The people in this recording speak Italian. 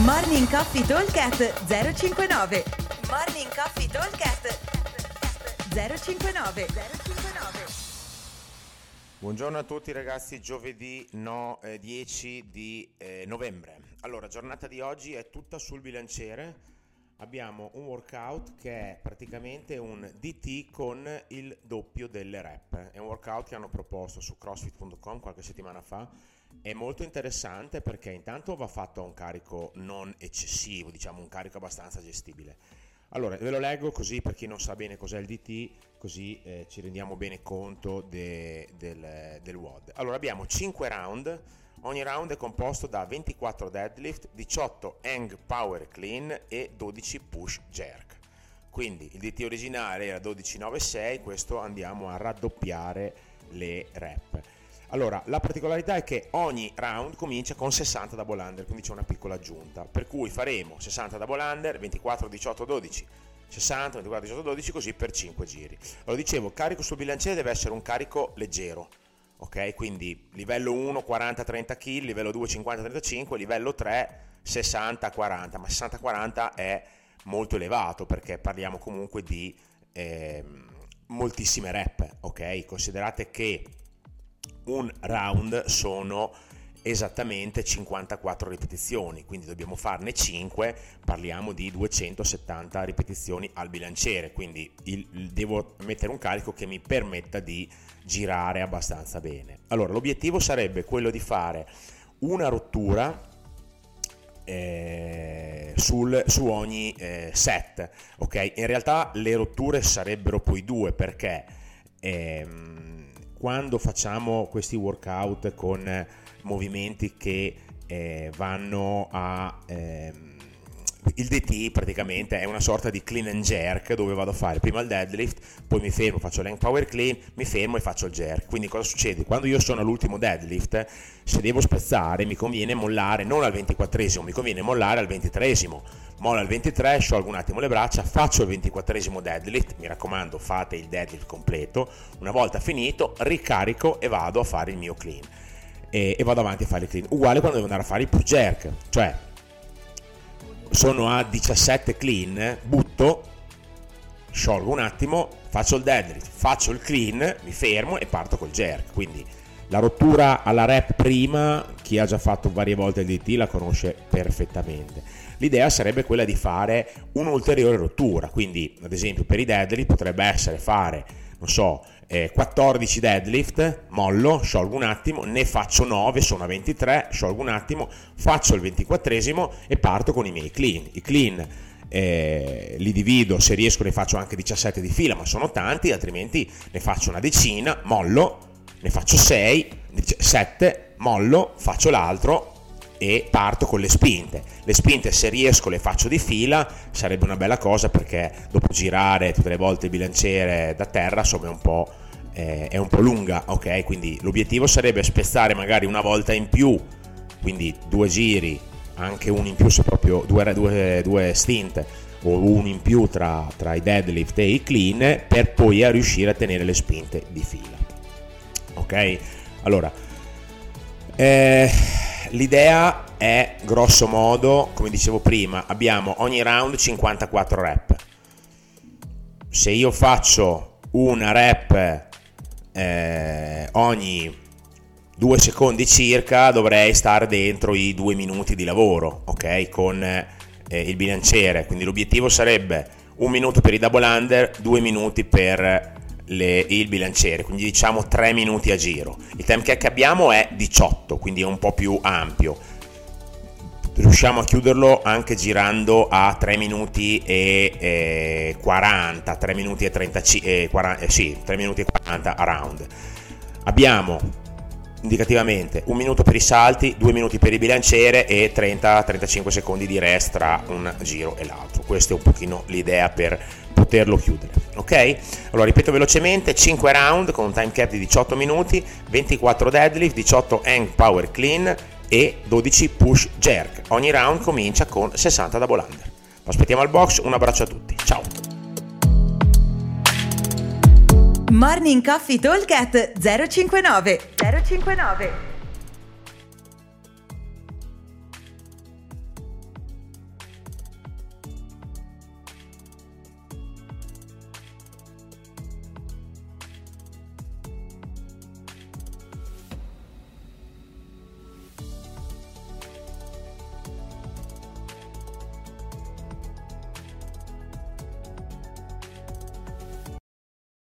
Morning Coffee Talkcast 059 Morning Coffee Talkcast 059 059 Buongiorno a tutti ragazzi, giovedì no, eh, 10 di eh, novembre. Allora, giornata di oggi è tutta sul bilanciere. Abbiamo un workout che è praticamente un DT con il doppio delle rep. È un workout che hanno proposto su crossfit.com qualche settimana fa. È molto interessante perché intanto va fatto a un carico non eccessivo, diciamo un carico abbastanza gestibile. Allora, ve lo leggo così per chi non sa bene cos'è il DT, così eh, ci rendiamo bene conto de, del, del WOD. Allora, abbiamo 5 round Ogni round è composto da 24 deadlift, 18 hang power clean e 12 push jerk. Quindi il DT originale era 12,96, questo andiamo a raddoppiare le rep. Allora, la particolarità è che ogni round comincia con 60 double under, quindi c'è una piccola aggiunta, per cui faremo 60 double under, 24, 18, 12, 60, 24, 18, 12, così per 5 giri. Allora, dicevo, carico sul bilanciere deve essere un carico leggero, ok? Quindi livello 1 40-30 kg, livello 2 50-35, livello 3 60-40, ma 60-40 è molto elevato perché parliamo comunque di eh, moltissime rep, ok? Considerate che un round sono esattamente 54 ripetizioni, quindi dobbiamo farne 5, parliamo di 270 ripetizioni al bilanciere, quindi il, devo mettere un carico che mi permetta di girare abbastanza bene. Allora, l'obiettivo sarebbe quello di fare una rottura eh, sul, su ogni eh, set, ok? In realtà le rotture sarebbero poi due perché ehm, quando facciamo questi workout con movimenti che eh, vanno a... Ehm, il DT praticamente è una sorta di clean and jerk dove vado a fare prima il deadlift, poi mi fermo, faccio l'hang power clean, mi fermo e faccio il jerk. Quindi cosa succede? Quando io sono all'ultimo deadlift, se devo spezzare mi conviene mollare non al 24esimo, mi conviene mollare al 23esimo. Mollo al 23, sciolgo un attimo le braccia, faccio il 24esimo deadlift, mi raccomando fate il deadlift completo, una volta finito ricarico e vado a fare il mio clean. E, e vado avanti a fare il clean. Uguale quando devo andare a fare il push jerk, cioè sono a 17 clean, butto, sciolgo un attimo, faccio il deadlift, faccio il clean, mi fermo e parto col jerk. Quindi la rottura alla rep prima, chi ha già fatto varie volte il DT la conosce perfettamente. L'idea sarebbe quella di fare un'ulteriore rottura, quindi ad esempio per i deadlift potrebbe essere fare, non so, eh, 14 deadlift, mollo, sciolgo un attimo, ne faccio 9, sono a 23, sciolgo un attimo, faccio il 24esimo e parto con i miei clean. I clean eh, li divido, se riesco ne faccio anche 17 di fila, ma sono tanti, altrimenti ne faccio una decina, mollo, ne faccio 6, 7, mollo, faccio l'altro e parto con le spinte. Le spinte se riesco le faccio di fila, sarebbe una bella cosa perché dopo girare tutte le volte il bilanciere da terra insomma è un po' eh, è un po' lunga, ok? Quindi l'obiettivo sarebbe spezzare magari una volta in più, quindi due giri, anche uno in più se proprio due, due, due stint o uno in più tra, tra, i deadlift e i clean per poi riuscire a tenere le spinte di fila. Ok? Allora, eh, l'idea è grosso modo, come dicevo prima, abbiamo ogni round 54 rep. Se io faccio una rep eh, ogni due secondi circa dovrei stare dentro i due minuti di lavoro, ok? Con eh, il bilanciere, quindi l'obiettivo sarebbe un minuto per i double under, due minuti per le, il bilanciere, quindi diciamo tre minuti a giro. Il time che abbiamo è 18, quindi è un po' più ampio riusciamo a chiuderlo anche girando a 3 minuti e eh, 40, 3 minuti e 35, eh, 40, eh, sì, 3 minuti e 40 a round. Abbiamo indicativamente un minuto per i salti, 2 minuti per il bilanciere e 30-35 secondi di rest tra un giro e l'altro. Questa è un pochino l'idea per poterlo chiudere. Ok? Allora ripeto velocemente: 5 round con un time cap di 18 minuti, 24 deadlift, 18 hang power clean, e 12 push jerk. Ogni round comincia con 60 double under. Lo aspettiamo al box, un abbraccio a tutti, ciao! Morning Coffee Talk 059 059